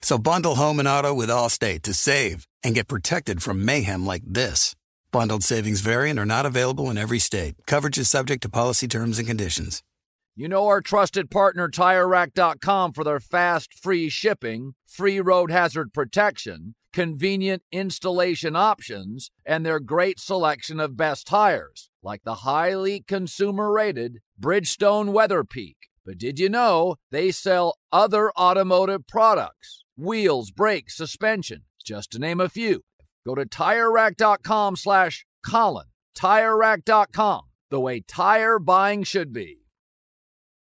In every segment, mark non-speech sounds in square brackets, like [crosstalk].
So bundle home and auto with Allstate to save and get protected from mayhem like this. Bundled savings variant are not available in every state. Coverage is subject to policy terms and conditions. You know our trusted partner TireRack.com for their fast, free shipping, free road hazard protection, convenient installation options, and their great selection of best tires, like the highly consumer rated Bridgestone Weather Peak. But did you know they sell other automotive products? Wheels, brakes, suspension, just to name a few. Go to TireRack.com slash Colin. TireRack.com, the way tire buying should be.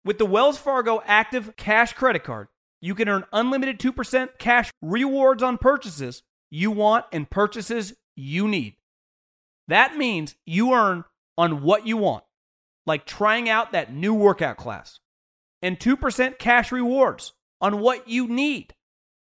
With the Wells Fargo Active Cash Credit Card, you can earn unlimited 2% cash rewards on purchases you want and purchases you need. That means you earn on what you want, like trying out that new workout class, and 2% cash rewards on what you need,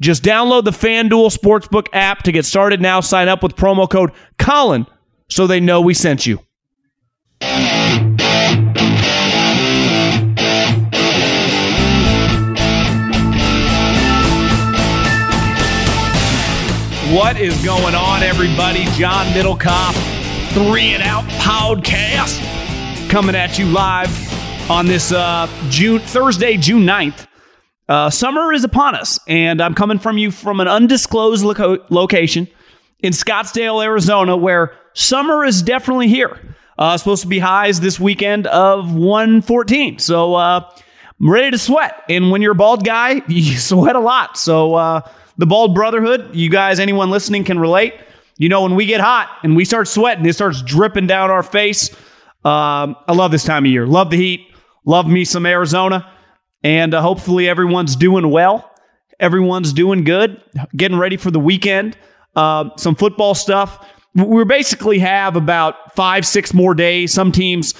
just download the FanDuel Sportsbook app to get started now. Sign up with promo code Colin so they know we sent you. What is going on, everybody? John Middlekauff, Three and Out podcast, coming at you live on this uh, June Thursday, June 9th. Uh, summer is upon us, and I'm coming from you from an undisclosed loco- location in Scottsdale, Arizona, where summer is definitely here. Uh, supposed to be highs this weekend of 114. So uh, I'm ready to sweat. And when you're a bald guy, [laughs] you sweat a lot. So uh, the bald brotherhood, you guys, anyone listening can relate. You know, when we get hot and we start sweating, it starts dripping down our face. Um, I love this time of year. Love the heat. Love me some Arizona. And uh, hopefully everyone's doing well. Everyone's doing good. Getting ready for the weekend. Uh, some football stuff. We basically have about five, six more days. Some teams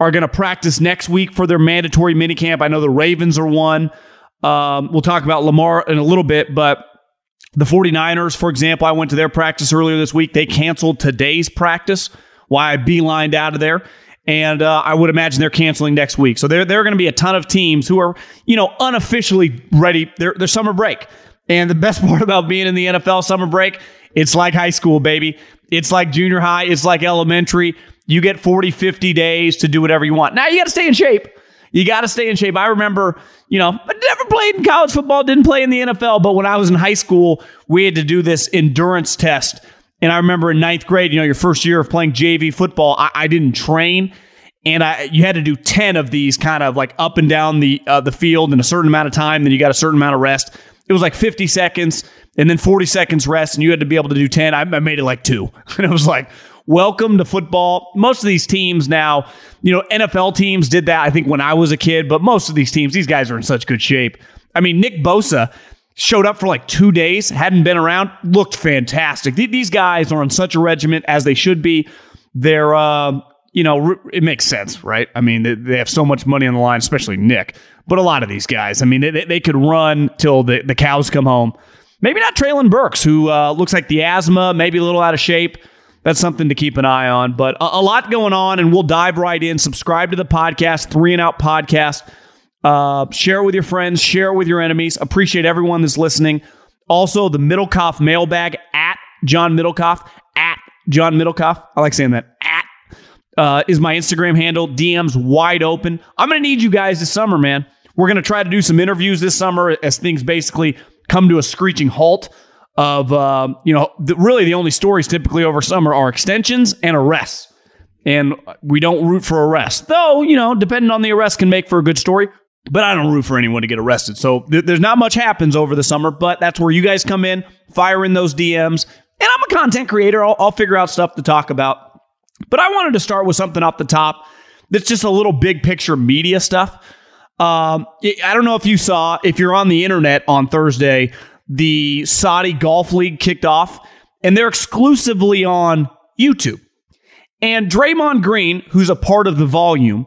are going to practice next week for their mandatory minicamp. I know the Ravens are one. Um, we'll talk about Lamar in a little bit, but the 49ers, for example, I went to their practice earlier this week. They canceled today's practice. Why I beelined out of there. And uh, I would imagine they're canceling next week. So there, there are going to be a ton of teams who are, you know, unofficially ready. Their, their summer break. And the best [laughs] part about being in the NFL summer break, it's like high school, baby. It's like junior high. It's like elementary. You get 40, 50 days to do whatever you want. Now you got to stay in shape. You got to stay in shape. I remember, you know, I never played in college football, didn't play in the NFL, but when I was in high school, we had to do this endurance test. And I remember in ninth grade, you know, your first year of playing JV football, I, I didn't train. and I you had to do 10 of these kind of like up and down the uh, the field in a certain amount of time then you got a certain amount of rest. It was like 50 seconds and then 40 seconds rest and you had to be able to do 10 I, I made it like 2 [laughs] and it was like welcome to football. Most of these teams now you know NFL teams did that I think when I was a kid but most of these teams these guys are in such good shape. I mean Nick Bosa showed up for like two days, hadn't been around, looked fantastic. These guys are on such a regiment as they should be. They're, uh, you know, it makes sense, right? I mean, they have so much money on the line, especially Nick. But a lot of these guys, I mean, they, they could run till the, the cows come home. Maybe not Treylon Burks, who uh, looks like the asthma, maybe a little out of shape. That's something to keep an eye on. But a, a lot going on, and we'll dive right in. Subscribe to the podcast, Three and Out Podcast. Uh, share it with your friends, share it with your enemies. Appreciate everyone that's listening. Also, the Middlekauff mailbag at John Middlekauff, at John Middlekauff. I like saying that. At uh, is my Instagram handle. DMs wide open. I'm going to need you guys this summer, man. We're going to try to do some interviews this summer as things basically come to a screeching halt. Of uh, you know, really the only stories typically over summer are extensions and arrests, and we don't root for arrests. Though you know, depending on the arrest, can make for a good story. But I don't root for anyone to get arrested. So th- there's not much happens over the summer, but that's where you guys come in, fire in those DMs. And I'm a content creator. I'll, I'll figure out stuff to talk about. But I wanted to start with something off the top that's just a little big picture media stuff. Um, I don't know if you saw, if you're on the internet on Thursday, the Saudi Golf League kicked off, and they're exclusively on YouTube. And Draymond Green, who's a part of the volume,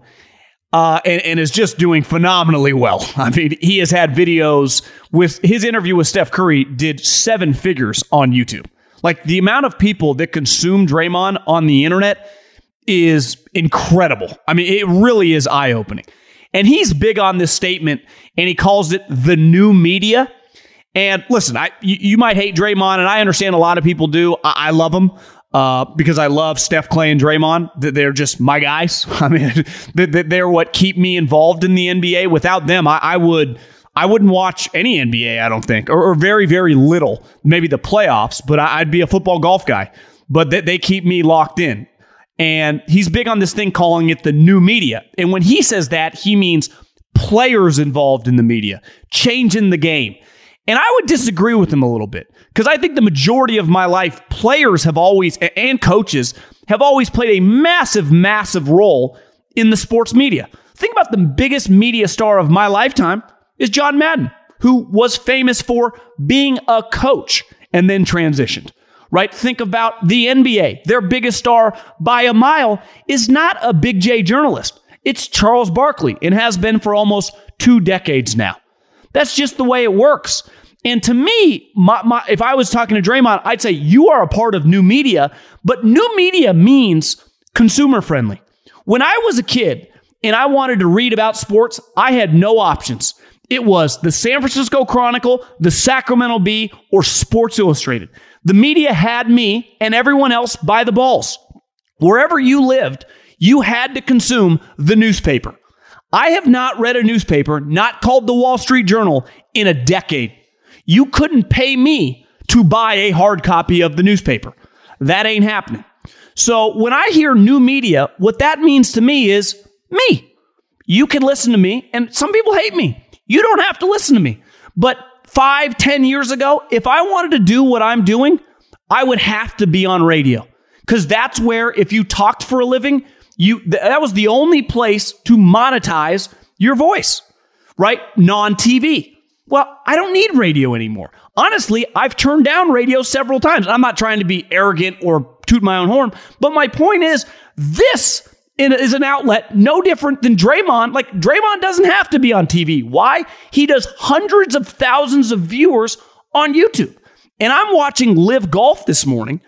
uh, and, and, is just doing phenomenally well. [laughs] I mean, he has had videos with his interview with Steph Curry did seven figures on YouTube. Like the amount of people that consume Draymond on the internet is incredible. I mean, it really is eye opening. And he's big on this statement, and he calls it the new media. And listen, I you, you might hate Draymond, and I understand a lot of people do. I, I love him uh, because I love Steph, Clay, and Draymond. They're just my guys. [laughs] I mean, they're what keep me involved in the NBA. Without them, I, I would. I wouldn't watch any NBA, I don't think, or, or very, very little, maybe the playoffs, but I, would be a football golf guy. But they, they keep me locked in. And he's big on this thing calling it the new media. And when he says that, he means players involved in the media, changing the game. And I would disagree with him a little bit because I think the majority of my life, players have always, and coaches have always played a massive, massive role in the sports media. Think about the biggest media star of my lifetime is John Madden, who was famous for being a coach and then transitioned. Right? Think about the NBA. Their biggest star by a mile is not a big J journalist. It's Charles Barkley and has been for almost two decades now. That's just the way it works. And to me, my, my, if I was talking to Draymond, I'd say you are a part of new media, but new media means consumer friendly. When I was a kid and I wanted to read about sports, I had no options. It was the San Francisco Chronicle, the Sacramento Bee, or Sports Illustrated. The media had me and everyone else by the balls. Wherever you lived, you had to consume the newspaper. I have not read a newspaper, not called the Wall Street Journal, in a decade. You couldn't pay me to buy a hard copy of the newspaper. That ain't happening. So when I hear new media, what that means to me is me. You can listen to me, and some people hate me. You don't have to listen to me. But five, ten years ago, if I wanted to do what I'm doing, I would have to be on radio. Because that's where, if you talked for a living, you that was the only place to monetize your voice, right? Non TV. Well, I don't need radio anymore. Honestly, I've turned down radio several times. I'm not trying to be arrogant or toot my own horn, but my point is this is an outlet no different than Draymond. Like, Draymond doesn't have to be on TV. Why? He does hundreds of thousands of viewers on YouTube. And I'm watching LIV Golf this morning,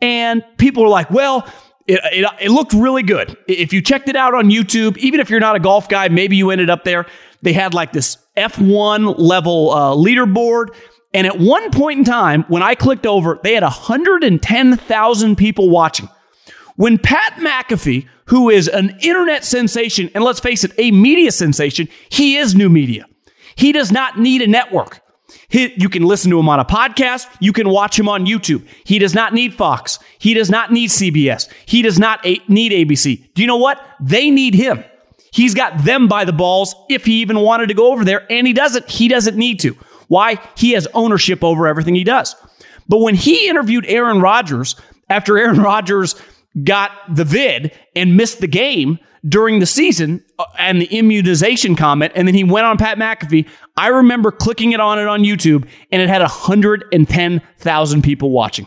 and people are like, well, it, it, it, looked really good. If you checked it out on YouTube, even if you're not a golf guy, maybe you ended up there. They had like this F1 level uh, leaderboard. And at one point in time, when I clicked over, they had 110,000 people watching. When Pat McAfee, who is an internet sensation, and let's face it, a media sensation, he is new media. He does not need a network. He, you can listen to him on a podcast. You can watch him on YouTube. He does not need Fox. He does not need CBS. He does not a- need ABC. Do you know what? They need him. He's got them by the balls if he even wanted to go over there, and he doesn't. He doesn't need to. Why? He has ownership over everything he does. But when he interviewed Aaron Rodgers after Aaron [laughs] Rodgers got the vid and missed the game during the season uh, and the immunization comment, and then he went on Pat McAfee, I remember clicking it on it on YouTube, and it had 110,000 people watching.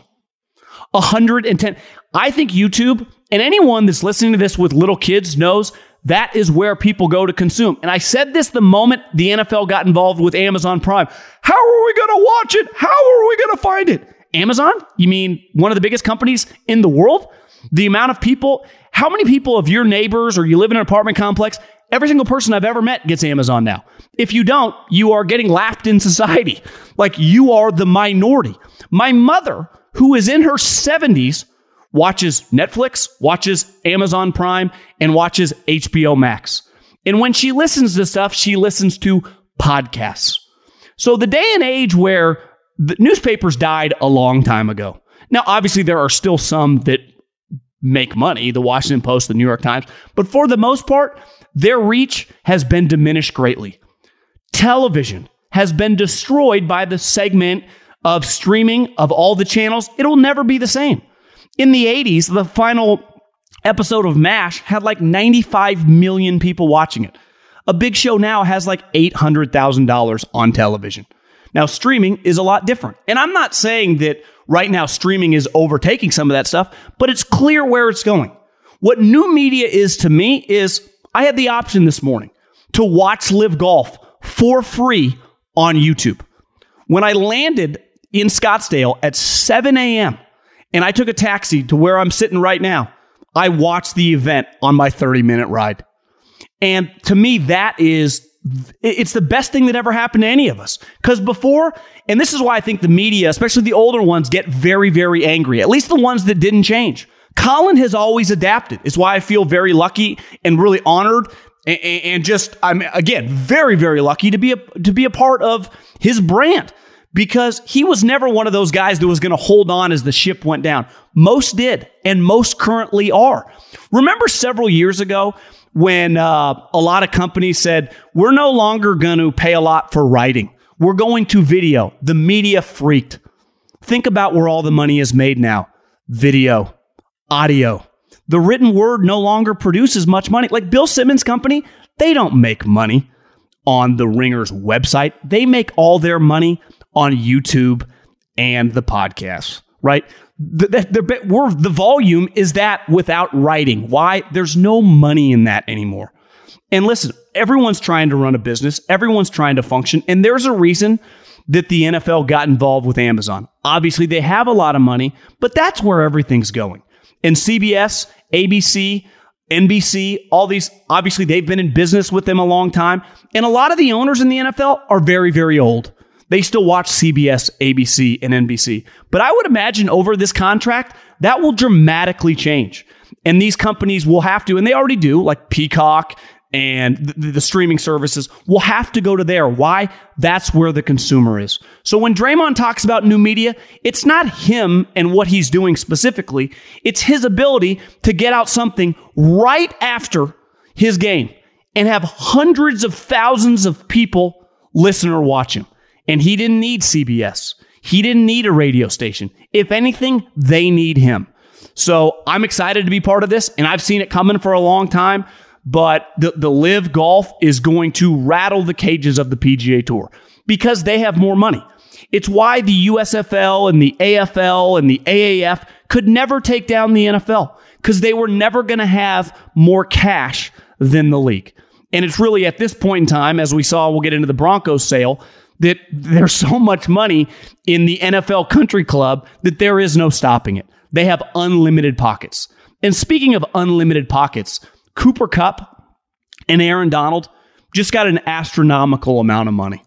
110. I think YouTube and anyone that's listening to this with little kids knows that is where people go to consume. And I said this the moment the NFL got involved with Amazon Prime. How are we going to watch it? How are we going to find it? Amazon? You mean one of the biggest companies in the world? The amount of people, how many people of your neighbors or you live in an apartment complex? Every single person I've ever met gets Amazon now. If you don't, you are getting lapped in society. Like you are the minority. My mother, who is in her 70s, watches Netflix, watches Amazon Prime, and watches HBO Max. And when she listens to stuff, she listens to podcasts. So the day and age where the newspapers died a long time ago. Now, obviously, there are still some that make money, the Washington Post, the New York Times, but for the most part, their reach has been diminished greatly. Television has been destroyed by the segment of streaming of all the channels. It'll never be the same. In the 80s, the final episode of MASH had like 95 million people watching it. A big show now has like $800,000 on television. Now, streaming is a lot different. And I'm not saying that right now streaming is overtaking some of that stuff, but it's clear where it's going. What new media is to me is I had the option this morning to watch LIV Golf for free on YouTube. When I landed in Scottsdale at 7 a.m., and I took a taxi to where I'm sitting right now. I watched the event on my 30 minute ride. And to me, that is, it's the best thing that ever happened to any of us. Because before, and this is why I think the media, especially the older ones, get very, very angry, at least the ones that didn't change. Colin has always adapted. It's why I feel very lucky and really honored and, just I'm again very very lucky to be a to be a part of his brand because he was never one of those guys that was going to hold on as the ship went down. Most did, and most currently are. Remember several years ago when uh, a lot of companies said, We're no longer going to pay a lot for writing, we're going to video. The media freaked. Think about where all the money is made now video, audio. The written word no longer produces much money. Like Bill Simmons' company, they don't make money on the Ringer's website. They make all their money on YouTube and the podcast, right? The, the, the, the volume is that without writing. Why? There's no money in that anymore. And listen, everyone's trying to run a business, everyone's trying to function, and there's a reason that the NFL got involved with Amazon. Obviously, they have a lot of money, but that's where everything's going. And CBS, ABC, NBC, all these, obviously, they've been in business with them a long time. And a lot of the owners in the NFL are very, very old. They still watch CBS, ABC, and NBC. But I would imagine over this contract, that will dramatically change. And these companies will have to, and they already do, like Peacock and the, the, streaming services will have to go to there. Why? That's where the consumer is. So when Draymond talks about new media, it's not him and what he's doing specifically. It's his ability to get out something right after his game and have hundreds of thousands of people listen or watch him. And he didn't need CBS. He didn't need a radio station. If anything, they need him. So I'm excited to be part of this, and I've seen it coming for a long time. But the, the LIV Golf is going to rattle the cages of the PGA Tour because they have more money. It's why the USFL and the AFL and the AAF could never take down the NFL because they were never going to have more cash than the league. And it's really at this point in time, as we saw, we'll get into the Broncos sale, that there's so much money in the NFL country club that there is no stopping it. They have unlimited pockets. And speaking of unlimited pockets, Cooper Kupp and Aaron Donald just got an astronomical amount of money.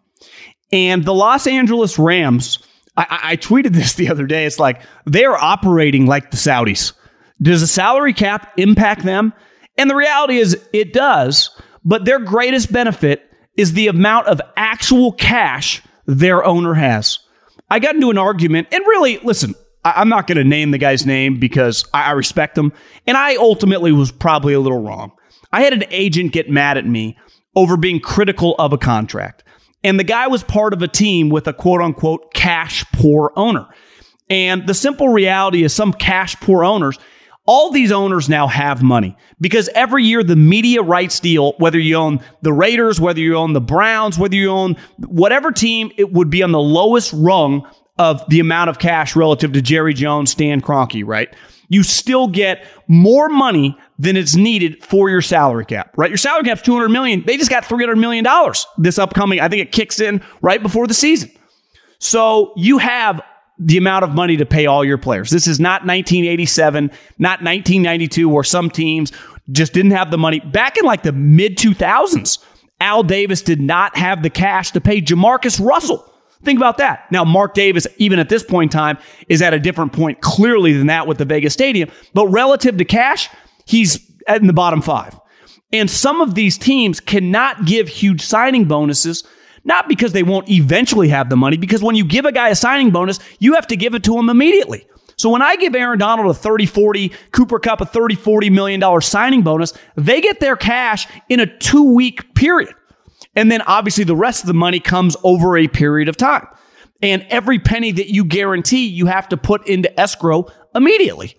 And the Los Angeles Rams, I, I tweeted this [laughs] the other day. It's like they're operating like the Saudis. Does the salary cap impact them? And the reality is it does, but their greatest benefit is the amount of actual cash their owner has. I got into an argument, and really, listen, I, am not going to name the guy's name because I, I respect him, and I ultimately was probably a little wrong. I had an agent get mad at me over being critical of a contract. And the guy was part of a team with a quote unquote cash poor owner. And the simple reality is some cash poor owners, all these owners now have money because every year the media rights deal, whether you own the Raiders, whether you own the Browns, whether you own whatever team, it would be on the lowest rung of the amount of cash relative to Jerry Jones, Stan Kroenke, right? You still get more money than it's needed for your salary cap, right? Your salary cap's 200 million. They just got 300 million dollars this upcoming. I think it kicks in right before the season. So you have the amount of money to pay all your players. This is not 1987, not 1992 where some teams just didn't have the money. Back in like the mid 2000s, Al Davis did not have the cash to pay Jamarcus Russell. Think about that. Now, Mark Davis, even at this point in time, is at a different point clearly than that with the Vegas Stadium. But relative to cash, he's in the bottom five. And some of these teams cannot give huge signing bonuses, not because they won't eventually have the money, because when you give a guy a signing bonus, you have to give it to him immediately. So when I give Aaron Donald a 30 40, Cooper Kupp a 30 40 million dollar signing bonus, they get their cash in a two week period. And then obviously the rest of the money comes over a period of time. And every penny that you guarantee, you have to put into escrow immediately.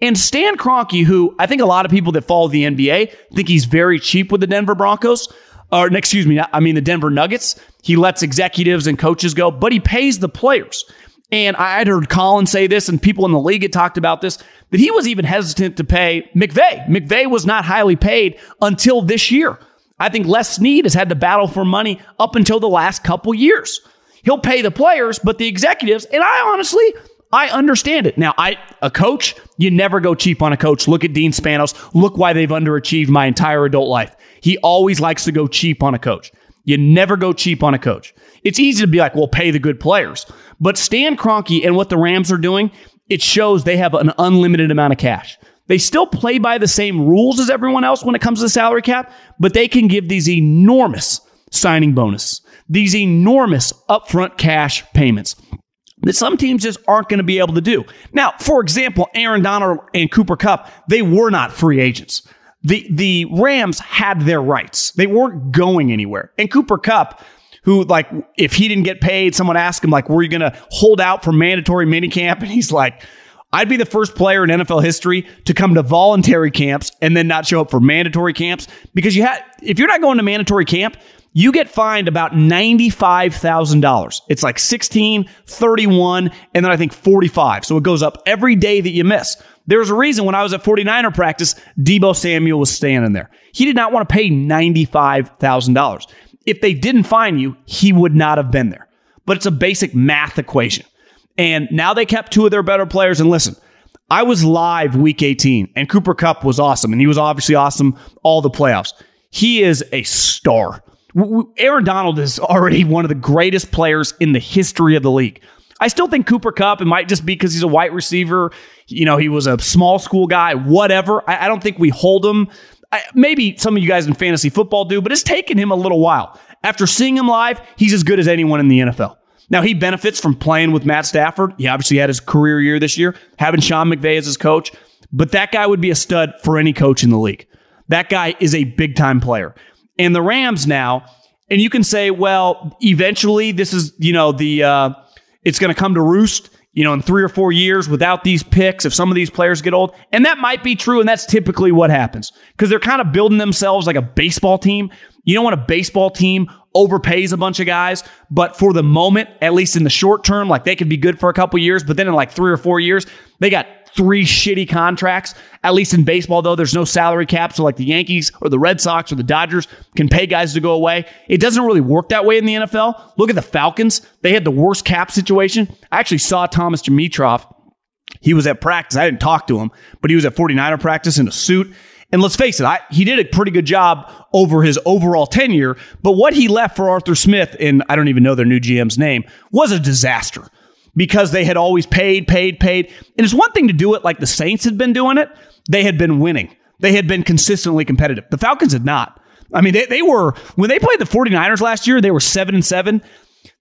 And Stan Kroenke, who I think a lot of people that follow the NBA think he's very cheap with the Denver Broncos, or excuse me, I mean the Denver Nuggets. He lets executives and coaches go, but he pays the players. And I had heard Colin say this, and people in the league had talked about this, that he was even hesitant to pay McVay. McVay was not highly paid until this year. I think Les Snead has had to battle for money up until the last couple years. He'll pay the players, but the executives, and I honestly, I understand it. Now, I a coach, you never go cheap on a coach. Look at Dean Spanos. Look why they've underachieved my entire adult life. He always likes to go cheap on a coach. You never go cheap on a coach. It's easy to be like, well, pay the good players. But Stan Kroenke and what the Rams are doing, it shows they have an unlimited amount of cash. They still play by the same rules as everyone else when it comes to the salary cap, but they can give these enormous signing bonus, these enormous upfront cash payments that some teams just aren't going to be able to do. Now, for example, Aaron Donald and Cooper Kupp, they were not free agents. The the Rams had their rights. They weren't going anywhere. And Cooper Kupp, who like if he didn't get paid, someone asked him like, "Were you going to hold out for mandatory minicamp?" [laughs] And he's like, I'd be the first player in NFL history to come to voluntary camps and then not show up for mandatory camps because you had if you're not going to mandatory camp, you get fined about $95,000. It's like 16, 31, and then I think 45. So it goes up every day that you miss. There's a reason when I was at 49er practice, Deebo Samuel was standing there. He did not want to pay $95,000. If they didn't fine you, he would not have been there. But it's a basic math equation. And now they kept two of their better players. And listen, I was live week 18, and Cooper Kupp was awesome. And he was obviously awesome all the playoffs. He is a star. Aaron Donald is already one of the greatest players in the history of the league. I still think Cooper Kupp, it might just be because he's a white receiver. You know, he was a small school guy, whatever. I, I don't think we hold him. I, maybe some of you guys in fantasy football do, but it's taken him a little while. After seeing him live, he's as good as anyone in the NFL. Now, he benefits from playing with Matt Stafford. He obviously had his career year this year, having Sean McVay as his coach, but that guy would be a stud for any coach in the league. That guy is a big time player. And the Rams now, and you can say, well, eventually this is, you know, the, uh, it's going to come to roost, you know, in three or four years without these picks if some of these players get old. And that might be true. And that's typically what happens because they're kind of building themselves like a baseball team. You don't want a baseball team overpays a bunch of guys, but for the moment, at least in the short term, like they could be good for a couple years, but then in like three or four years, they got three shitty contracts. At least in baseball, though, there's no salary cap. So, like the Yankees or the Red Sox or the Dodgers can pay guys to go away. It doesn't really work that way in the NFL. Look at the Falcons. They had the worst cap situation. I actually saw Thomas Dimitroff. He was at practice. I didn't talk to him, but he was at 49er practice in a suit. And let's face it, I, he did a pretty good job over his overall tenure. But what he left for Arthur Smith, and I don't even know their new GM's name, was a disaster because they had always paid, paid, paid. And it's one thing to do it like the Saints had been doing it, they had been winning, they had been consistently competitive. The Falcons had not. I mean, they, they were, when they played the 49ers last year, they were 7 and 7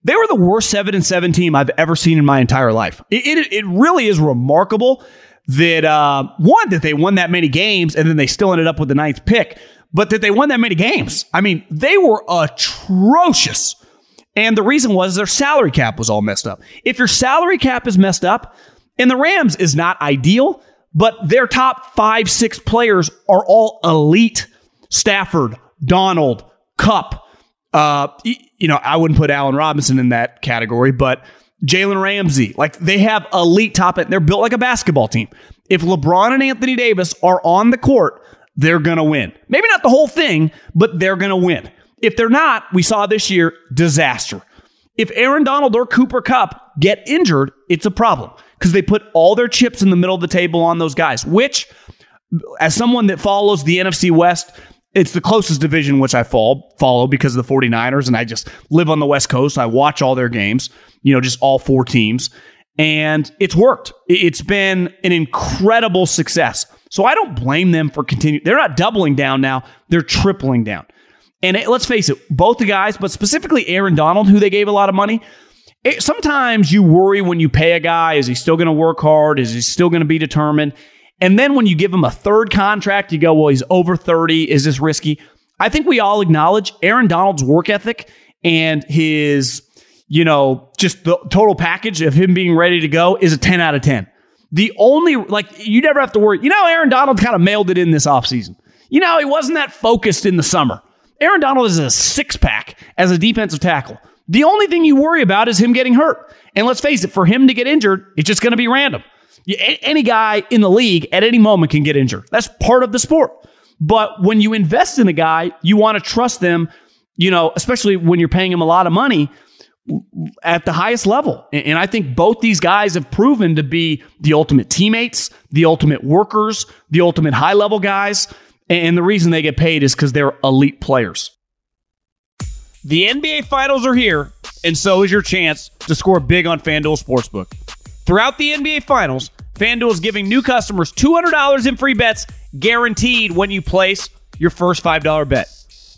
They were the worst seven and seven team I've ever seen in my entire life. It, it, it really is remarkable that uh, one that they won that many games and then they still ended up with the ninth pick, but that they won that many games. I mean, they were atrocious. And the reason was their salary cap was all messed up. If your salary cap is messed up, and the Rams is not ideal, but their top five, six players are all elite. Stafford, Donald, Kupp. Uh, you know, I wouldn't put Allen Robinson in that category, but Jalen Ramsey. Like they have elite top end. They're built like a basketball team. If LeBron and Anthony Davis are on the court, they're going to win. Maybe not the whole thing, but they're going to win. If they're not, we saw this year disaster. If Aaron Donald or Cooper Kupp get injured, it's a problem because they put all their chips in the middle of the table on those guys, which, as someone that follows the NFC West, it's the closest division which I fall, follow because of the 49ers, and I just live on the West Coast. I watch all their games, you know, just all four teams. And it's worked. It's been an incredible success. So I don't blame them for continuing. They're not doubling down now, they're tripling down. And it, let's face it, both the guys, but specifically Aaron Donald, who they gave a lot of money, it, sometimes you worry when you pay a guy, is he still going to work hard? Is he still going to be determined? And then when you give him a third contract, you go, well, he's over 30. Is this risky? I think we all acknowledge Aaron Donald's work ethic and his, you know, just the total package of him being ready to go is a 10 out of 10. The only, like, you never have to worry. You know, Aaron Donald kind of mailed it in this offseason. You know, he wasn't that focused in the summer. Aaron Donald is a six pack as a defensive tackle. The only thing you worry about is him getting hurt. And let's face it, for him to get injured, it's just going to be random. Any guy in the league at any moment can get injured. That's part of the sport. But when you invest in a guy, you want to trust them, you know, especially when you're paying him a lot of money at the highest level. And I think both these guys have proven to be the ultimate teammates, the ultimate workers, the ultimate high level guys. And the reason they get paid is because they're elite players. The NBA Finals are here, and so is your chance to score big on FanDuel Sportsbook. Throughout the NBA Finals, FanDuel is giving new customers $200 in free bets guaranteed when you place your first $5 bet.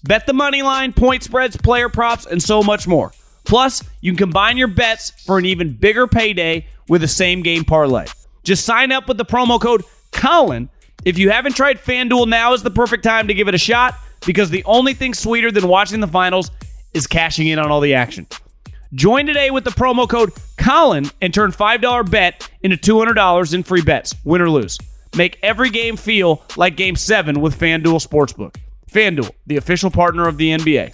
Bet the money line, point spreads, player props, and so much more. Plus, you can combine your bets for an even bigger payday with a same game parlay. Just sign up with the promo code Colin. If you haven't tried FanDuel, now is the perfect time to give it a shot because the only thing sweeter than watching the finals is cashing in on all the action. Join today with the promo code Colin and turn $5 bet into $200 in free bets, win or lose. Make every game feel like game seven with FanDuel Sportsbook. FanDuel, the official partner of the NBA.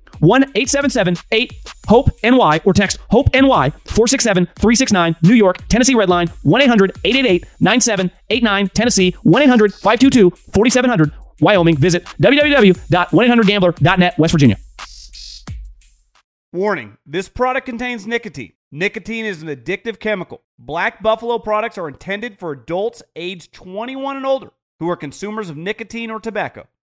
1 877 8 HOPE NY or text HOPE NY 467 369 New York, Tennessee Red Line 1 800 888 9789 Tennessee 1 800 522 4700 Wyoming. Visit www.1800gambler.net West Virginia. Warning this product contains nicotine. Nicotine is an addictive chemical. Black Buffalo products are intended for adults aged 21 and older who are consumers of nicotine or tobacco.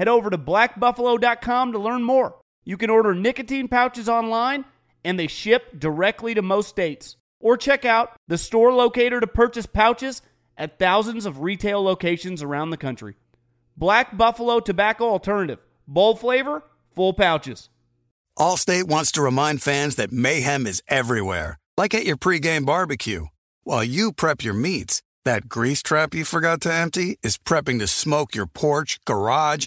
Head over to blackbuffalo.com to learn more. You can order nicotine pouches online and they ship directly to most states. Or check out the store locator to purchase pouches at thousands of retail locations around the country. Black Buffalo Tobacco Alternative. Bold flavor, full pouches. Allstate wants to remind fans that mayhem is everywhere, like at your pregame barbecue. While you prep your meats, that grease trap you forgot to empty is prepping to smoke your porch, garage,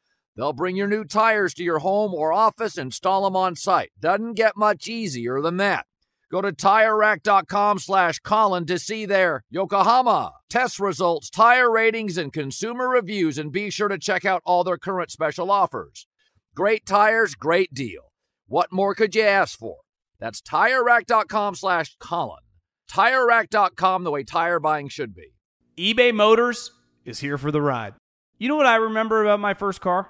They'll bring your new tires to your home or office, install them on site. Doesn't get much easier than that. Go to TireRack.com slash Colin to see their Yokohama test results, tire ratings, and consumer reviews, and be sure to check out all their current special offers. Great tires, great deal. What more could you ask for? That's TireRack.com slash Colin. TireRack.com, the way tire buying should be. eBay Motors is here for the ride. You know what I remember about my first car?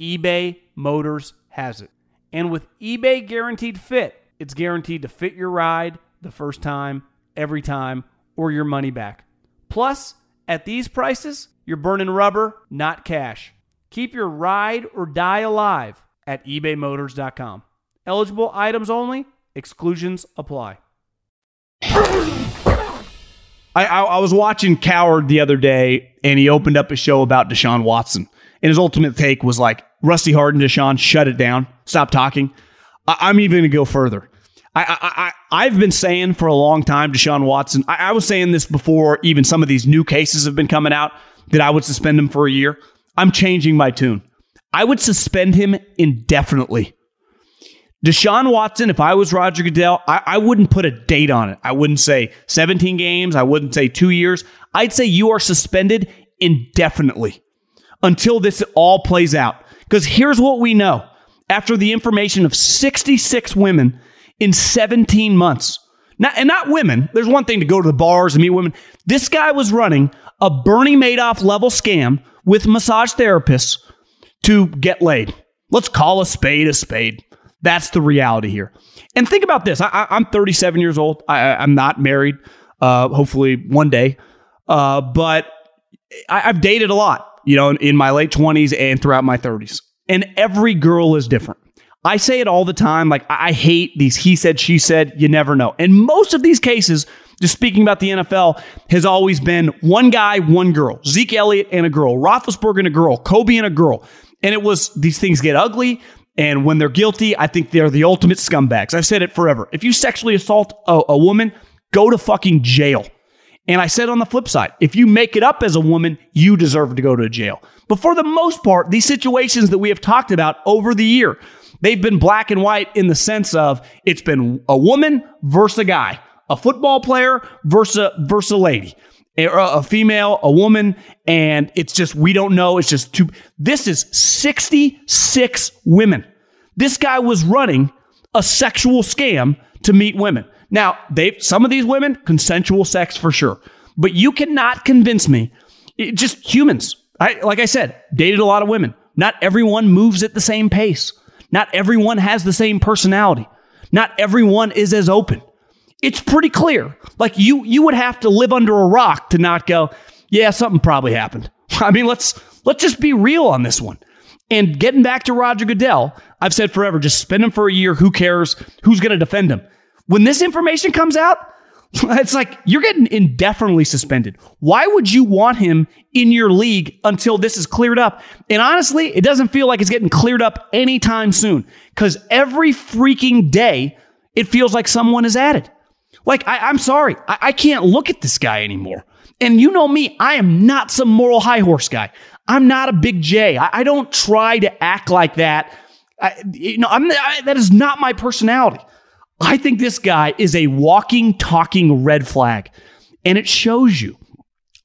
eBay Motors has it. And with eBay Guaranteed Fit, it's guaranteed to fit your ride the first time, every time, or your money back. Plus, at these prices, you're burning rubber, not cash. Keep your ride or die alive at ebaymotors.com. Eligible items only, exclusions apply. I, I, I was watching Cowherd the other day, and he opened up a show about Deshaun Watson. And his ultimate take was like, Rusty Hardin, Deshaun, shut it down. Stop talking. I, am even going to go further. I, I, have been saying for a long time, Deshaun Watson, I, I was saying this before even some of these new cases have been coming out, that I would suspend him for a year. I'm changing my tune. I would suspend him indefinitely. Deshaun Watson, if I was Roger Goodell, I, I, wouldn't put a date on it. I wouldn't say 17 games. I wouldn't say two years. I'd say you are suspended indefinitely until this all plays out. Because here's what we know after the information of 66 women in 17 months. And not women. There's one thing to go to the bars and meet women. This guy was running a Bernie Madoff level scam with massage therapists to get laid. Let's call a spade a spade. That's the reality here. And think about this I, am 37 years old. I, am not married, uh, hopefully one day. Uh, but I, have dated a lot, you know, in, my late 20s and throughout my 30s. And every girl is different. I say it all the time. Like, I hate these he said, she said, you never know. And most of these cases, just speaking about the NFL, has always been one guy, one girl. Zeke Elliott and a girl, Roethlisberger and a girl, Kobe and a girl. And it was these things get ugly. And when they're guilty, I think they're the ultimate scumbags. I've said it forever. If you sexually assault a, a woman, go to fucking jail. And I said on the flip side, if you make it up as a woman, you deserve to go to jail. But for the most part, these situations that we have talked about over the year, they've been black and white in the sense of it's been a woman versus a guy. a football player versus a, versus a lady, a, a female, a woman, and it's just we don't know. It's just too. This is 66 women. This guy was running a sexual scam to meet women. Now, they some of these women consensual sex for sure, but you cannot convince me. It, just humans. I like I said, dated a lot of women. Not everyone moves at the same pace. Not everyone has the same personality. Not everyone is as open. It's pretty clear. Like you you would have to live under a rock to not go, yeah, something probably happened. [laughs] I mean, let's let's just be real on this one. And getting back to Roger Goodell, I've said forever, just spend him for a year. Who cares? Who's going to defend him? When this information comes out, [laughs] it's like you're getting indefinitely suspended. Why would you want him in your league until this is cleared up? And honestly, it doesn't feel like it's getting cleared up anytime soon because every freaking day it feels like someone is added. Like, I, am sorry, I, I can't look at this guy anymore. And you know me, I am not some moral high horse guy. I'm not a big J. I, I don't try to act like that. I, you know, I'm, I, that is not my personality. I think this guy is a walking, talking red flag. And it shows you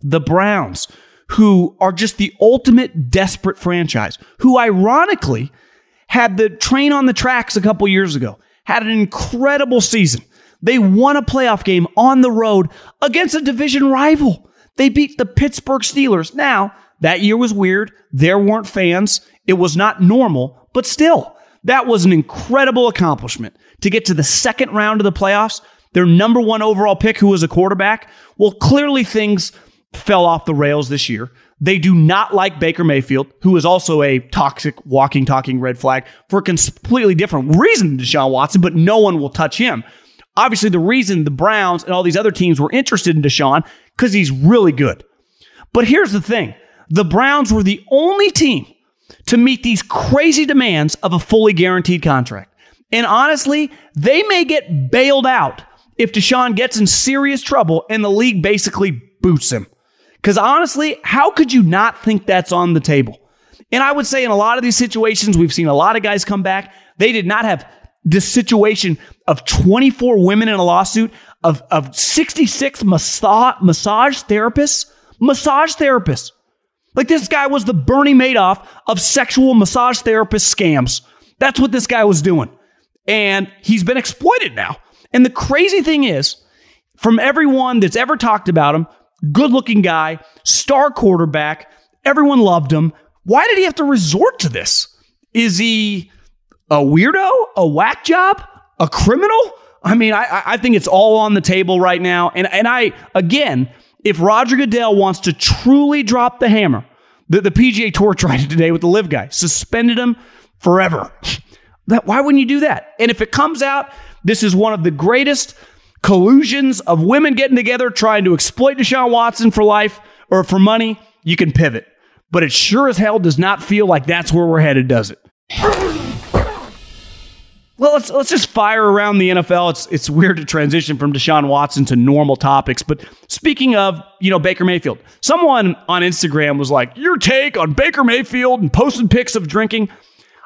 the Browns, who are just the ultimate desperate franchise, who ironically had the train on the tracks a couple years ago, had an incredible season. They won a playoff game on the road against a division rival. They beat the Pittsburgh Steelers. Now, that year was weird. There weren't fans. It was not normal, but still, that was an incredible accomplishment to get to the second round of the playoffs. Their number one overall pick, who was a quarterback, well, clearly things fell off the rails this year. They do not like Baker Mayfield, who is also a toxic, walking, talking red flag for a completely different reason than Deshaun Watson, but no one will touch him. Obviously, the reason the Browns and all these other teams were interested in Deshaun because he's really good. But here's the thing the Browns were the only team to meet these crazy demands of a fully guaranteed contract. And honestly, they may get bailed out if Deshaun gets in serious trouble and the league basically boots him. Because honestly, how could you not think that's on the table? And I would say in a lot of these situations, we've seen a lot of guys come back. They did not have this situation of 24 women in a lawsuit, of, of 66 massage, massage therapists. Massage therapists. Like this guy was the Bernie Madoff of sexual massage therapist scams. That's what this guy was doing. And he's been exploited now. And the crazy thing is, from everyone that's ever talked about him, good looking guy, star quarterback, everyone loved him. Why did he have to resort to this? Is he a weirdo, a whack job, a criminal? I mean, I, I think it's all on the table right now. And, and I, again, if Roger Goodell wants to truly drop the hammer, the, the PGA Tour [laughs] tried it today with the LIV guy, suspended him forever. That, why wouldn't you do that? And if it comes out, this is one of the greatest collusions of women getting together trying to exploit Deshaun Watson for life or for money, you can pivot. But it sure as hell does not feel like that's where we're headed, does it? Well, let's let's just fire around the NFL. It's it's weird to transition from Deshaun Watson to normal topics, but speaking of, you know, Baker Mayfield, someone on Instagram was like, "Your take on Baker Mayfield" and posted pics of drinking.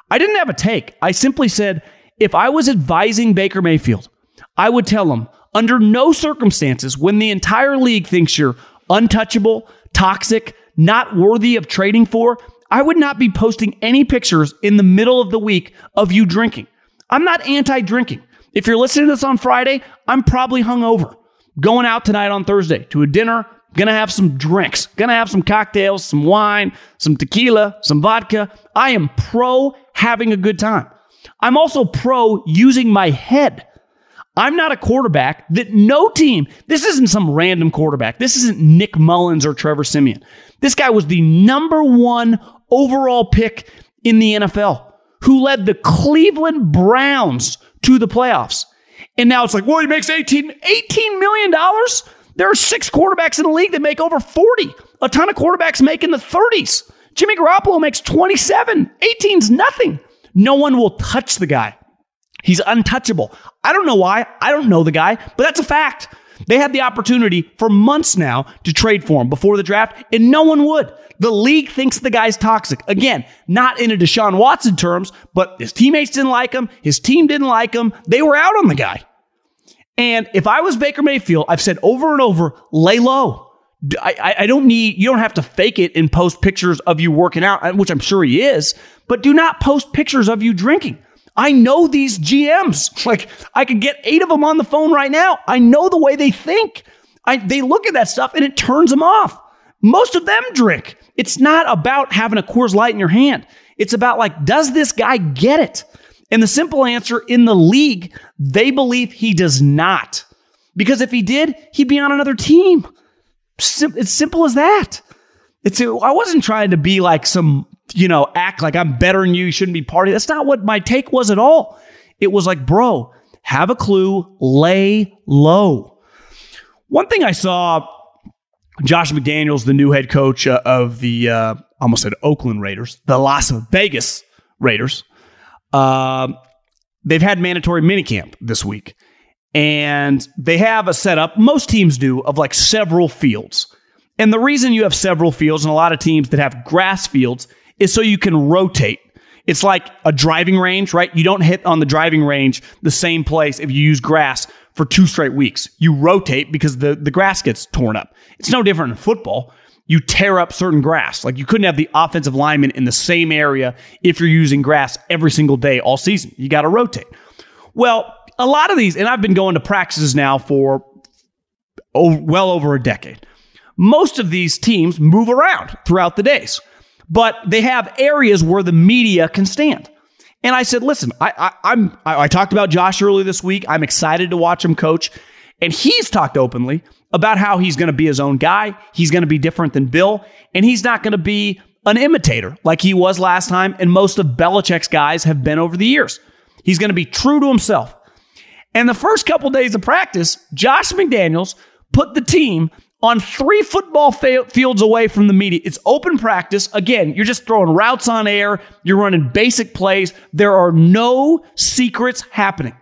I didn't have a take. I simply said, if I was advising Baker Mayfield, I would tell him under no circumstances when the entire league thinks you're untouchable, toxic, not worthy of trading for, I would not be posting any pictures in the middle of the week of you drinking. I'm not anti drinking. If you're listening to this on Friday, I'm probably hungover. Going out tonight on Thursday to a dinner, gonna have some drinks, gonna have some cocktails, some wine, some tequila, some vodka. I am pro having a good time. I'm also pro using my head. I'm not a quarterback that no team, this isn't some random quarterback. This isn't Nick Mullens or Trevor Siemian. This guy was the number one overall pick in the NFL who led the Cleveland Browns to the playoffs. And now it's like, well, he makes 18, $18 million. There are six quarterbacks in the league that make over 40. A ton of quarterbacks make in the 30s. Jimmy Garoppolo makes 27. 18's nothing. No one will touch the guy. He's untouchable. I don't know why. I don't know the guy, but that's a fact. They had the opportunity for months now to trade for him before the draft, and no one would. The league thinks the guy's toxic. Again, not in a Deshaun Watson terms, but his teammates didn't like him. His team didn't like him. They were out on the guy. And if I was Baker Mayfield, I've said over and over, lay low. I, I don't need, you don't have to fake it and post pictures of you working out, uh, which I'm sure he is, but do not post pictures of you drinking. I know these GMs. [laughs] Like, I could get eight of them on the phone right now. I know the way they think. I, they look at that stuff and it turns them off. Most of them drink. It's not about having a Coors Light in your hand. It's about, like, does this guy get it? And the simple answer in the league, they believe he does not. Because if he did, he'd be on another team. Sim- it's simple as that. It's I wasn't trying to be like some, you know, act like I'm better than you, you shouldn't be party. That's not what my take was at all. It was like, bro, have a clue, lay low. One thing I saw Josh McDaniels, the new head coach uh, of the uh, almost said Oakland Raiders, the Las Vegas Raiders. Uh, they've had mandatory minicamp this week. And they have a setup, most teams do, of like several fields. And the reason you have several fields and a lot of teams that have grass fields is so you can rotate. It's like a driving range, right? You don't hit on the driving range the same place if you use grass for two straight weeks. You rotate because the, the grass gets torn up. It's no different in football. You tear up certain grass. Like you couldn't have the offensive lineman in the same area if you're using grass every single day all season. You got to rotate. Well, a lot of these, and I've been going to practices now for well over a decade. Most of these teams move around throughout the days, but they have areas where the media can stand. And I said, listen, I, I, am I, I talked about Josh earlier this week. I'm excited to watch him coach. And he's talked openly about how he's going to be his own guy. He's going to be different than Bill, and he's not going to be an imitator like he was last time. And most of Belichick's guys have been over the years. He's going to be true to himself. And the first couple days of practice, Josh McDaniels put the team on three football fields away from the media. It's open practice. Again, you're just throwing routes on air, you're running basic plays. There are no secrets happening.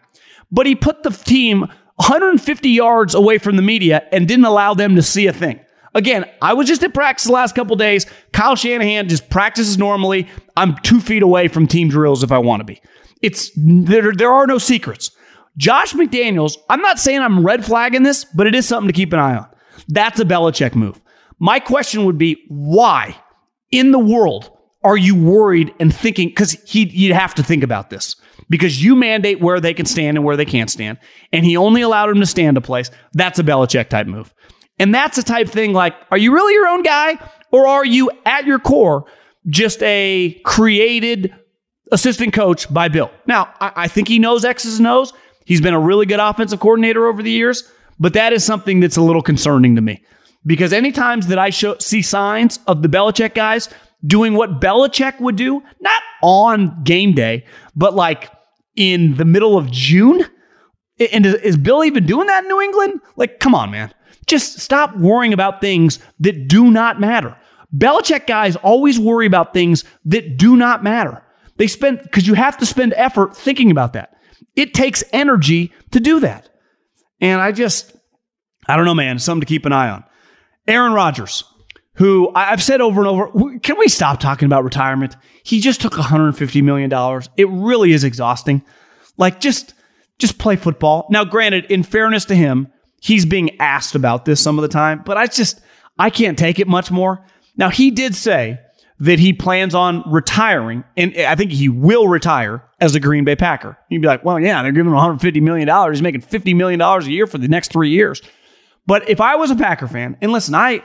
But he put the team 150 yards away from the media and didn't allow them to see a thing. Again, I was just at practice the last couple days. Kyle Shanahan just practices normally. I'm two feet away from team drills if I want to be. It's there, there are no secrets. Josh McDaniels, I'm not saying I'm red flagging this, but it is something to keep an eye on. That's a Belichick move. My question would be why in the world are you worried and thinking? Because he, you'd have to think about this because you mandate where they can stand and where they can't stand. And he only allowed him to stand a place. That's a Belichick type move. And that's a type thing like, are you really your own guy? Or are you at your core just a created assistant coach by Bill? Now, I, I think he knows X's and O's. He's been a really good offensive coordinator over the years, but that is something that's a little concerning to me because any times that I show, see signs of the Belichick guys doing what Belichick would do, not on game day, but like in the middle of June. And is Bill even doing that in New England? Like, come on, man. Just stop worrying about things that do not matter. Belichick guys always worry about things that do not matter. They spend, because you have to spend effort thinking about that. It takes energy to do that. And I just, I don't know, man, something to keep an eye on. Aaron Rodgers, who I've said over and over, can we stop talking about retirement? He just took $150 million. It really is exhausting. Like, just, just play football. Now, granted, in fairness to him, he's being asked about this some of the time, but I just, I can't take it much more. Now, he did say that he plans on retiring, and I think he will retire as a Green Bay Packer. You'd be like, well, yeah, they're giving him $150 million. He's making $50 million a year for the next three years. But if I was a Packer fan, and listen, I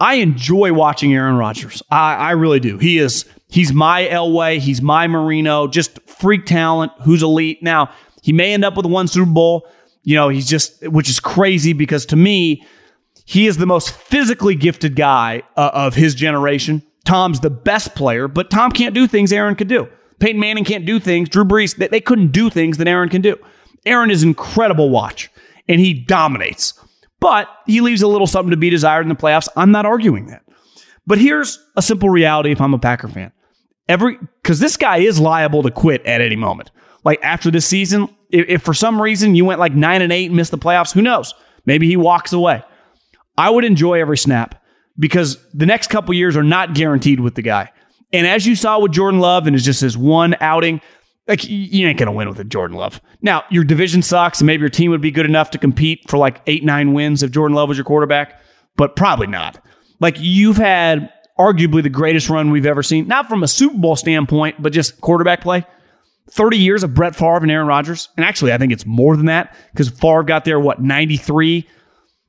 I enjoy watching Aaron Rodgers. I, I really do. He is he's my Elway, he's my Marino, just freak talent who's elite. Now, he may end up with one Super Bowl. You know, he's just which is crazy because to me, he is the most physically gifted guy uh, of his generation. Tom's the best player, but Tom can't do things Aaron could do. Peyton Manning can't do things. Drew Brees, they, they couldn't do things that Aaron can do. Aaron is incredible watch, and he dominates. But he leaves a little something to be desired in the playoffs. I'm not arguing that. But here's a simple reality if I'm a Packer fan. Every because this guy is liable to quit at any moment. Like after this season, if, if for some reason you went like nine and eight and missed the playoffs, who knows? Maybe he walks away. I would enjoy every snap because the next couple years are not guaranteed with the guy. And as you saw with Jordan Love and it's just his one outing, Like you ain't gonna win with a Jordan Love. Now your division sucks, and maybe your team would be good enough to compete for like eight, nine wins if Jordan Love was your quarterback, but probably not. Like you've had arguably the greatest run we've ever seen, not from a Super Bowl standpoint, but just quarterback play. 30 years of Brett Favre and Aaron Rodgers. And actually, I think it's more than that because Favre got there, what, 93?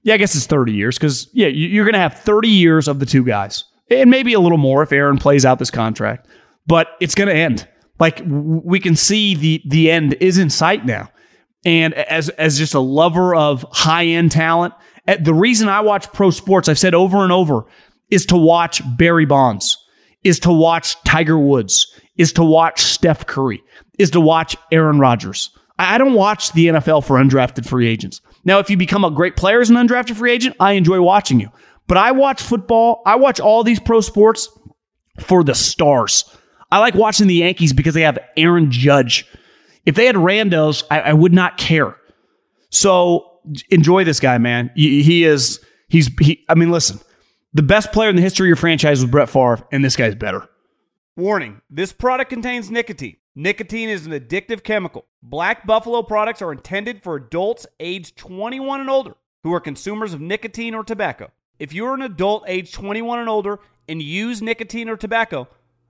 Yeah, I guess it's 30 years because, yeah, you're going to have 30 years of the two guys and maybe a little more if Aaron plays out this contract, but it's going to end. Like we can see the the end is in sight now. And as as just a lover of high end talent, eh, the reason I watch pro sports, I've said over and over, is to watch Barry Bonds, is to watch Tiger Woods, is to watch Steph Curry, is to watch Aaron Rodgers. I don't watch the NFL for undrafted free agents. Now, if you become a great player as an undrafted free agent, I enjoy watching you. But I watch football, I watch all these pro sports for the stars. I like watching the Yankees because they have Aaron Judge. If they had randos, I, I would not care. So enjoy this guy, man. He, is, he's, he, I mean, listen, the best player in the history of your franchise was Brett Favre, and this guy's better. Warning this product contains nicotine. Nicotine is an addictive chemical. Black Buffalo products are intended for adults aged 21 and older who are consumers of nicotine or tobacco. If you're an adult aged 21 and older and use nicotine or tobacco,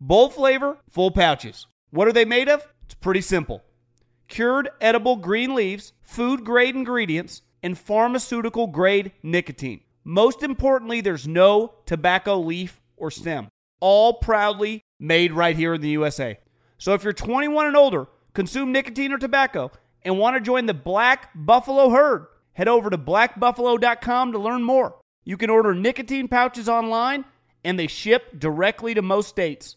Bold flavor, full pouches. What are they made of? It's pretty simple. Cured edible green leaves, food grade ingredients, and pharmaceutical grade nicotine. Most importantly, there's no tobacco leaf or stem. All proudly made right here in the USA. So if you're 21 and older, consume nicotine or tobacco, and want to join the Black Buffalo herd, head over to blackbuffalo.com to learn more. You can order nicotine pouches online, and they ship directly to most states.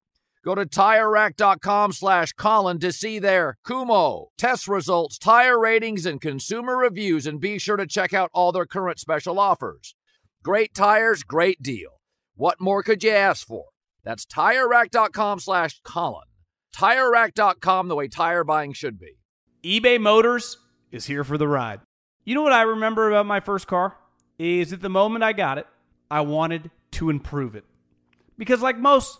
Go to TireRack.com slash Colin to see their Kumho test results, tire ratings, and consumer reviews, and be sure to check out all their current special offers. Great tires, great deal. What more could you ask for? That's TireRack.com slash Colin. TireRack.com, the way tire buying should be. eBay Motors is here for the ride. You know what I remember about my first car? Is at the moment I got it, I wanted to improve it. Because like most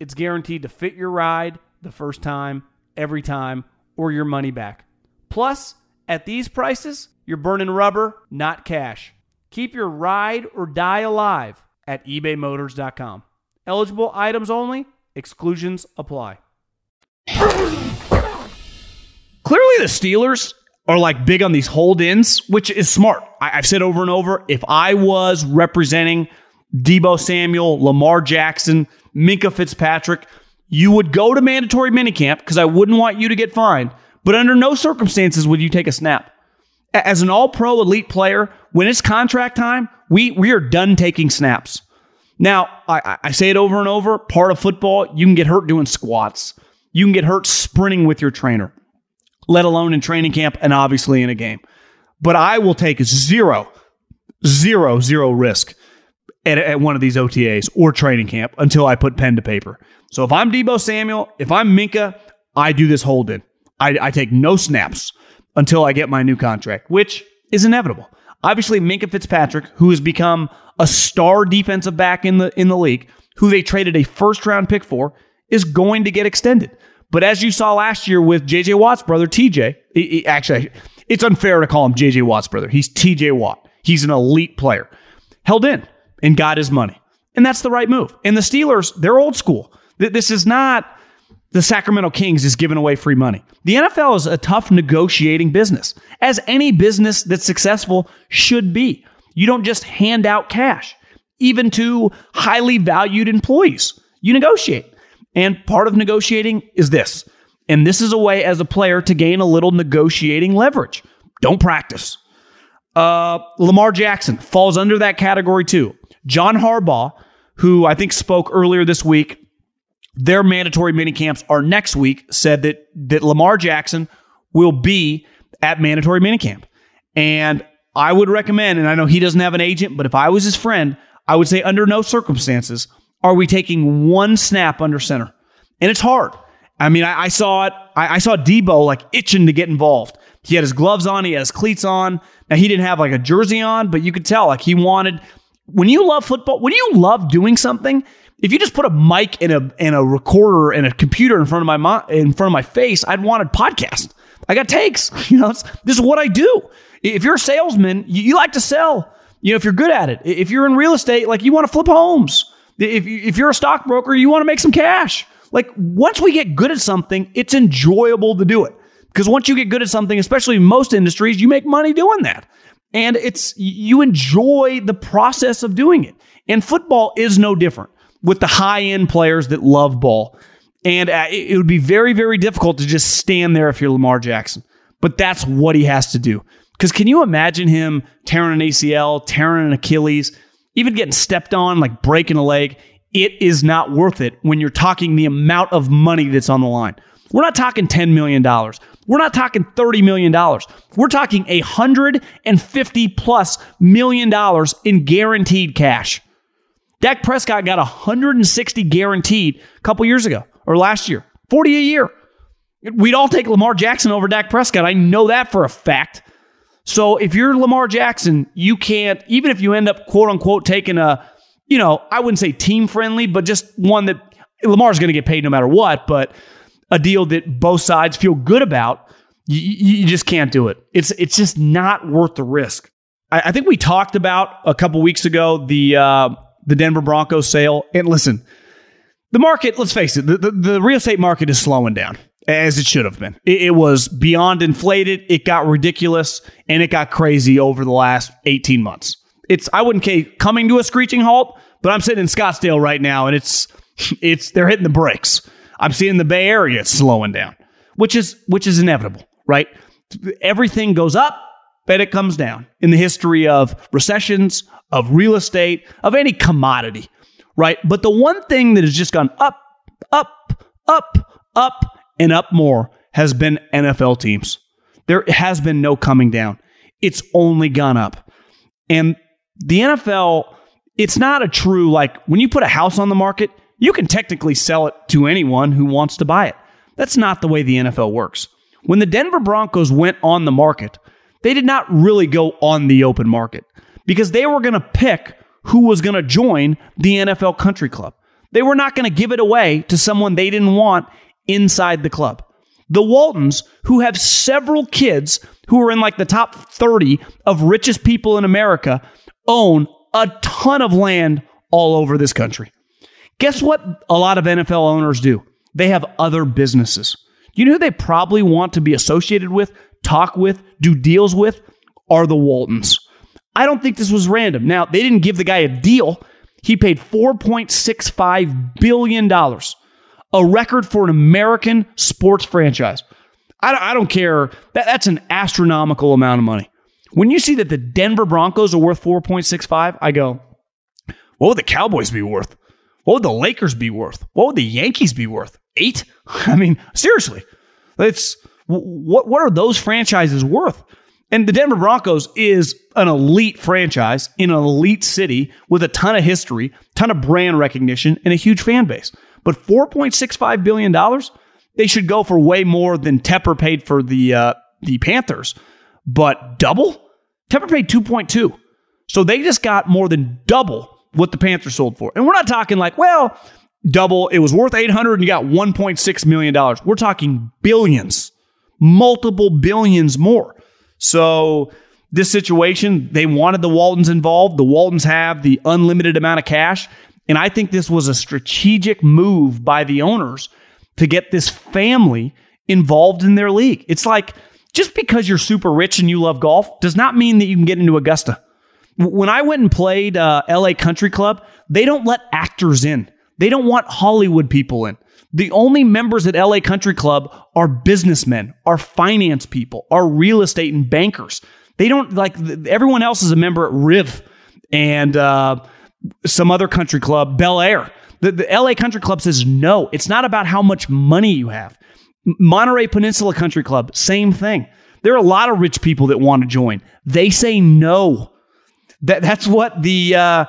it's guaranteed to fit your ride the first time, every time, or your money back. Plus, at these prices, you're burning rubber, not cash. Keep your ride or die alive at ebaymotors.com. Eligible items only, exclusions apply. Clearly, the Steelers are like big on these hold ins, which is smart. I- I've said over and over if I was representing Deebo Samuel, Lamar Jackson, Minkah Fitzpatrick, you would go to mandatory minicamp because I wouldn't want you to get fined. But under no circumstances would you take a snap. As an all pro elite player, when it's contract time, we, we are done taking snaps. Now, I, I- I say it over and over part of football, you can get hurt doing squats, you can get hurt sprinting with your trainer, let alone in training camp and obviously in a game. But I will take zero, zero, zero risk at, at one of these OTAs or training camp until I put pen to paper. So if I'm Deebo Samuel, if I'm Minkah, I do this hold in. I, I take no snaps until I get my new contract, which is inevitable. Obviously, Minkah Fitzpatrick, who has become a star defensive back in the in the league, who they traded a first round pick for, is going to get extended. But as you saw last year with JJ Watt's brother, TJ, he- he- actually, it's unfair to call him JJ Watt's brother. He's TJ Watt. He's an elite player. Held in and got his money. And that's the right move. And the Steelers, they're old school. This is not the Sacramento Kings is giving away free money. The NFL is a tough negotiating business, as any business that's successful should be. You don't just hand out cash, even to highly valued employees. You negotiate. And part of negotiating is this. And this is a way as a player to gain a little negotiating leverage. Don't practice. Uh, Lamar Jackson falls under that category too. John Harbaugh, who I think spoke earlier this week, their mandatory mini camps are next week, said that that Lamar Jackson will be at mandatory minicamp. And I would recommend, and I know he doesn't have an agent, but if I was his friend, I would say under no circumstances are we taking one snap under center. And it's hard. I mean, I, I saw it. I, I saw Deebo like itching to get involved. He had his gloves on, he had his cleats on. Now he didn't have like a jersey on, but you could tell like he wanted. When you love football, when you love doing something, if you just put a mic and a and a recorder and a computer in front of my mo- in front of my face, I'd want a podcast. I got takes. [laughs] You know, this is what I do. If you're a salesman, you, you like to sell. You know, if you're good at it. If you're in real estate, like you want to flip homes. If you, if you're a stockbroker, you want to make some cash. Like once we get good at something, it's enjoyable to do it. Because once you get good at something, especially in most industries, you make money doing that. And it's you enjoy the process of doing it. And football is no different with the high end players that love ball. And uh, it, would be very, very difficult to just stand there if you're Lamar Jackson. But that's what he has to do. Because can you imagine him tearing an ACL, tearing an Achilles, even getting stepped on, like breaking a leg? It is not worth it when you're talking the amount of money that's on the line. We're not talking $10 million. We're not talking $30 million. We're talking 150 plus million dollars in guaranteed cash. Dak Prescott got 160 guaranteed a couple years ago or last year, 40 a year. We'd all take Lamar Jackson over Dak Prescott. I know that for a fact. So if you're Lamar Jackson, you can't, even if you end up quote unquote taking a, you know, I wouldn't say team friendly, but just one that Lamar's going to get paid no matter what, but a deal that both sides feel good about, you, you just can't do it. It's it's just not worth the risk. I, I think we talked about a couple weeks ago the uh, the Denver Broncos sale, and listen, the market. Let's face it, the, the, the real estate market is slowing down as it should have been. It, it was beyond inflated. It got ridiculous, and it got crazy over the last eighteen months. It's I wouldn't say coming to a screeching halt, but I'm sitting in Scottsdale right now, and it's [laughs] it's they're hitting the brakes. I'm seeing the Bay Area slowing down, which is which is inevitable, right? Everything goes up, but it comes down in the history of recessions, of real estate, of any commodity, right? But the one thing that has just gone up, up, up, up, and up more has been NFL teams. There has been no coming down. It's only gone up. And the NFL, it's not a true like when you put a house on the market, you can technically sell it to anyone who wants to buy it. That's not the way the NFL works. When the Denver Broncos went on the market, they did not really go on the open market because they were going to pick who was going to join the NFL Country Club. They were not going to give it away to someone they didn't want inside the club. The Waltons, who have several kids who are in like the top 30 of richest people in America, own a ton of land all over this country. Guess what a lot of NFL owners do? They have other businesses. You know who they probably want to be associated with, talk with, do deals with? Are the Waltons. I don't think this was random. Now, they didn't give the guy a deal. He paid $4.65 billion, a record for an American sports franchise. I don't, care. That, that's an astronomical amount of money. When you see that the Denver Broncos are worth 4.65, I go, what would the Cowboys be worth? What would the Lakers be worth? What would the Yankees be worth? Eight? [laughs] I mean, seriously. It's what what are those franchises worth? And the Denver Broncos is an elite franchise in an elite city with a ton of history, ton of brand recognition, and a huge fan base. But $4.65 billion, they should go for way more than Tepper paid for the uh, the Panthers. But double? Tepper paid 2.2. So they just got more than double what the Panthers sold for. And we're not talking like, well, double, it was worth 800 and you got 1.6 million dollars. We're talking billions, multiple billions more. So this situation, they wanted the Waltons involved. The Waltons have the unlimited amount of cash. And I think this was a strategic move by the owners to get this family involved in their league. It's like just because you're super rich and you love golf does not mean that you can get into Augusta. When I went and played uh, LA Country Club, they don't let actors in. They don't want Hollywood people in. The only members at LA Country Club are businessmen, are finance people, are real estate and bankers. They don't like everyone else is a member at Riv and uh, some other country club, Bel Air. The, the LA Country Club says no. It's not about how much money you have. Monterey Peninsula Country Club, same thing. There are a lot of rich people that want to join. They say no. That that's what the uh,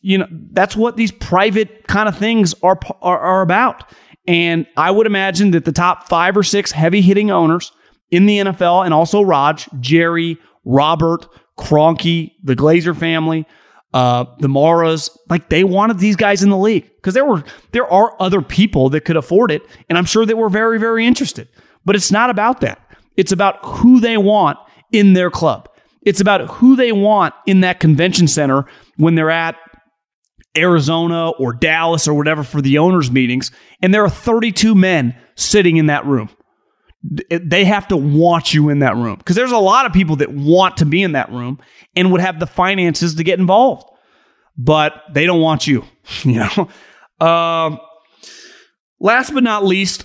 you know that's what these private kind of things are, are are about. And I would imagine that the top five or six heavy hitting owners in the NFL, and also Raj, Jerry, Robert, Kroenke, the Glazer family, uh, the Maras, like they wanted these guys in the league because there were there are other people that could afford it, and I'm sure they were very very interested. But it's not about that. It's about who they want in their club. It's about who they want in that convention center when they're at Arizona or Dallas or whatever for the owners' meetings, and there are 32 men sitting in that room. They have to want you in that room because there's a lot of people that want to be in that room and would have the finances to get involved, but they don't want you. [laughs] You know. Um, last but not least,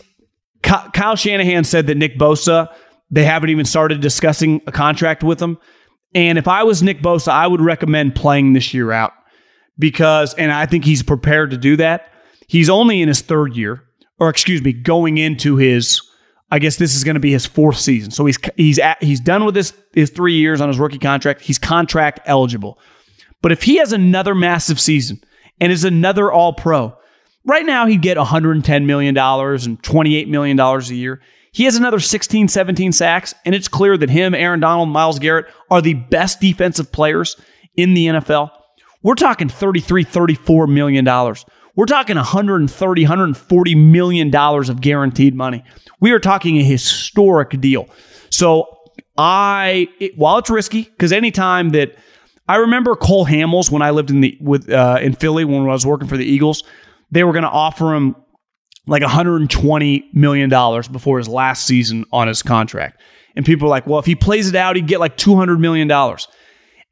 Kyle Shanahan said that Nick Bosa they haven't even started discussing a contract with him. And if I was Nick Bosa, I would recommend playing this year out because, and I think he's prepared to do that. He's only in his third year, or excuse me, going into his. I guess this is going to be his fourth season. So he's he's at, he's done with his his three years on his rookie contract. He's contract eligible. But if he has another massive season and is another All Pro, right now he'd get 110 million dollars and 28 million dollars a year. He has another 16, 17 sacks, and it's clear that him, Aaron Donald, Myles Garrett are the best defensive players in the NFL. We're talking 33, 34 million dollars. We're talking 130, 140 million dollars of guaranteed money. We are talking a historic deal. So I, it, while it's risky, because anytime that I remember Cole Hamels when I lived in the with uh, in Philly when I was working for the Eagles, they were going to offer him like 120 million dollars before his last season on his contract, and people were like, "Well, if he plays it out, he'd get like 200 million dollars."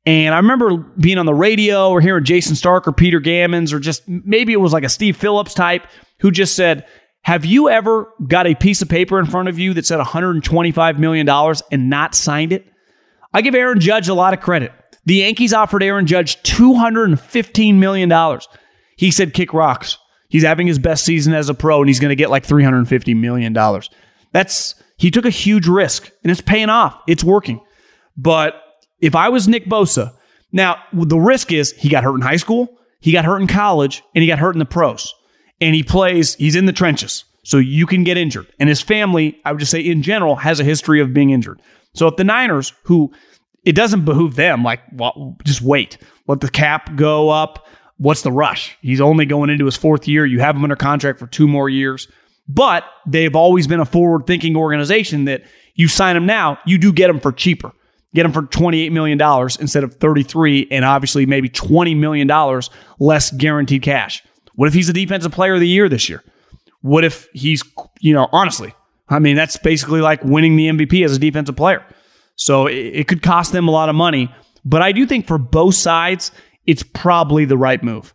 And I remember being on the radio or hearing Jayson Stark or Peter Gammons or just maybe it was like a Steve Phillips type who just said, Have you ever got a piece of paper in front of you that said $125 million and not signed it? I give Aaron Judge a lot of credit. The Yankees offered Aaron Judge $215 million. He said, Kick rocks. He's having his best season as a pro and he's going to get like $350 million. That's, he took a huge risk and it's paying off. It's working. But if I was Nick Bosa, now the risk is he got hurt in high school, he got hurt in college, and he got hurt in the pros. and he plays, he's in the trenches. So you can get injured. And his family, I would just say in general, has a history of being injured. So if the Niners, who it doesn't behoove them, like, well, just wait, let the cap go up. What's the rush? He's only going into his fourth year. You have him under contract for two more years. But they've always been a forward thinking organization that you sign him now, you do get him for cheaper. Get him for $28 million instead of 33 and obviously maybe $20 million less guaranteed cash. What if he's the defensive player of the year this year? What if he's, you know, honestly, I mean, that's basically like winning the MVP as a defensive player. So it, it could cost them a lot of money. But I do think for both sides, it's probably the right move.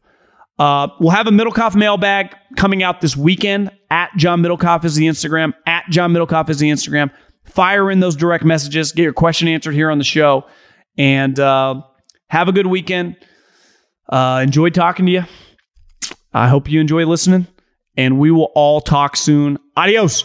Uh, we'll have a Middlekauff mailbag coming out this weekend. At John Middlekauff is the Instagram. At John Middlekauff is the Instagram. Fire in those direct messages. Get your question answered here on the show. And uh, have a good weekend. Uh, talking to you. I hope you enjoy listening. And we will all talk soon. Adios.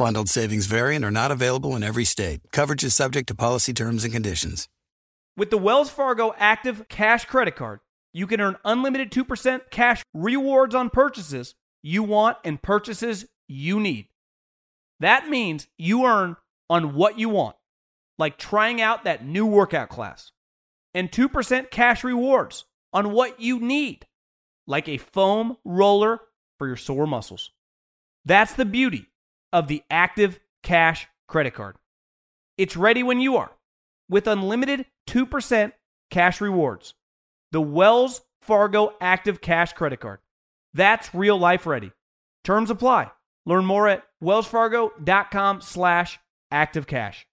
Bundled savings variant are not available in every state. Coverage is subject to policy terms and conditions. With the Wells Fargo Active Cash Credit Card, you can earn unlimited 2% cash rewards on purchases you want and purchases you need. That means you earn on what you want, like trying out that new workout class, and 2% cash rewards on what you need, like a foam roller for your sore muscles. That's the beauty of the Active Cash Credit Card. It's ready when you are with unlimited 2% cash rewards. The Wells Fargo Active Cash Credit Card. That's real life ready. Terms apply. Learn more at wellsfargo.com slash activecash.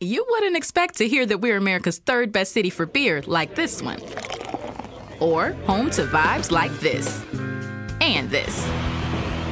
You wouldn't expect to hear that we're America's third best city for beer like this one. Or home to vibes like this. And this.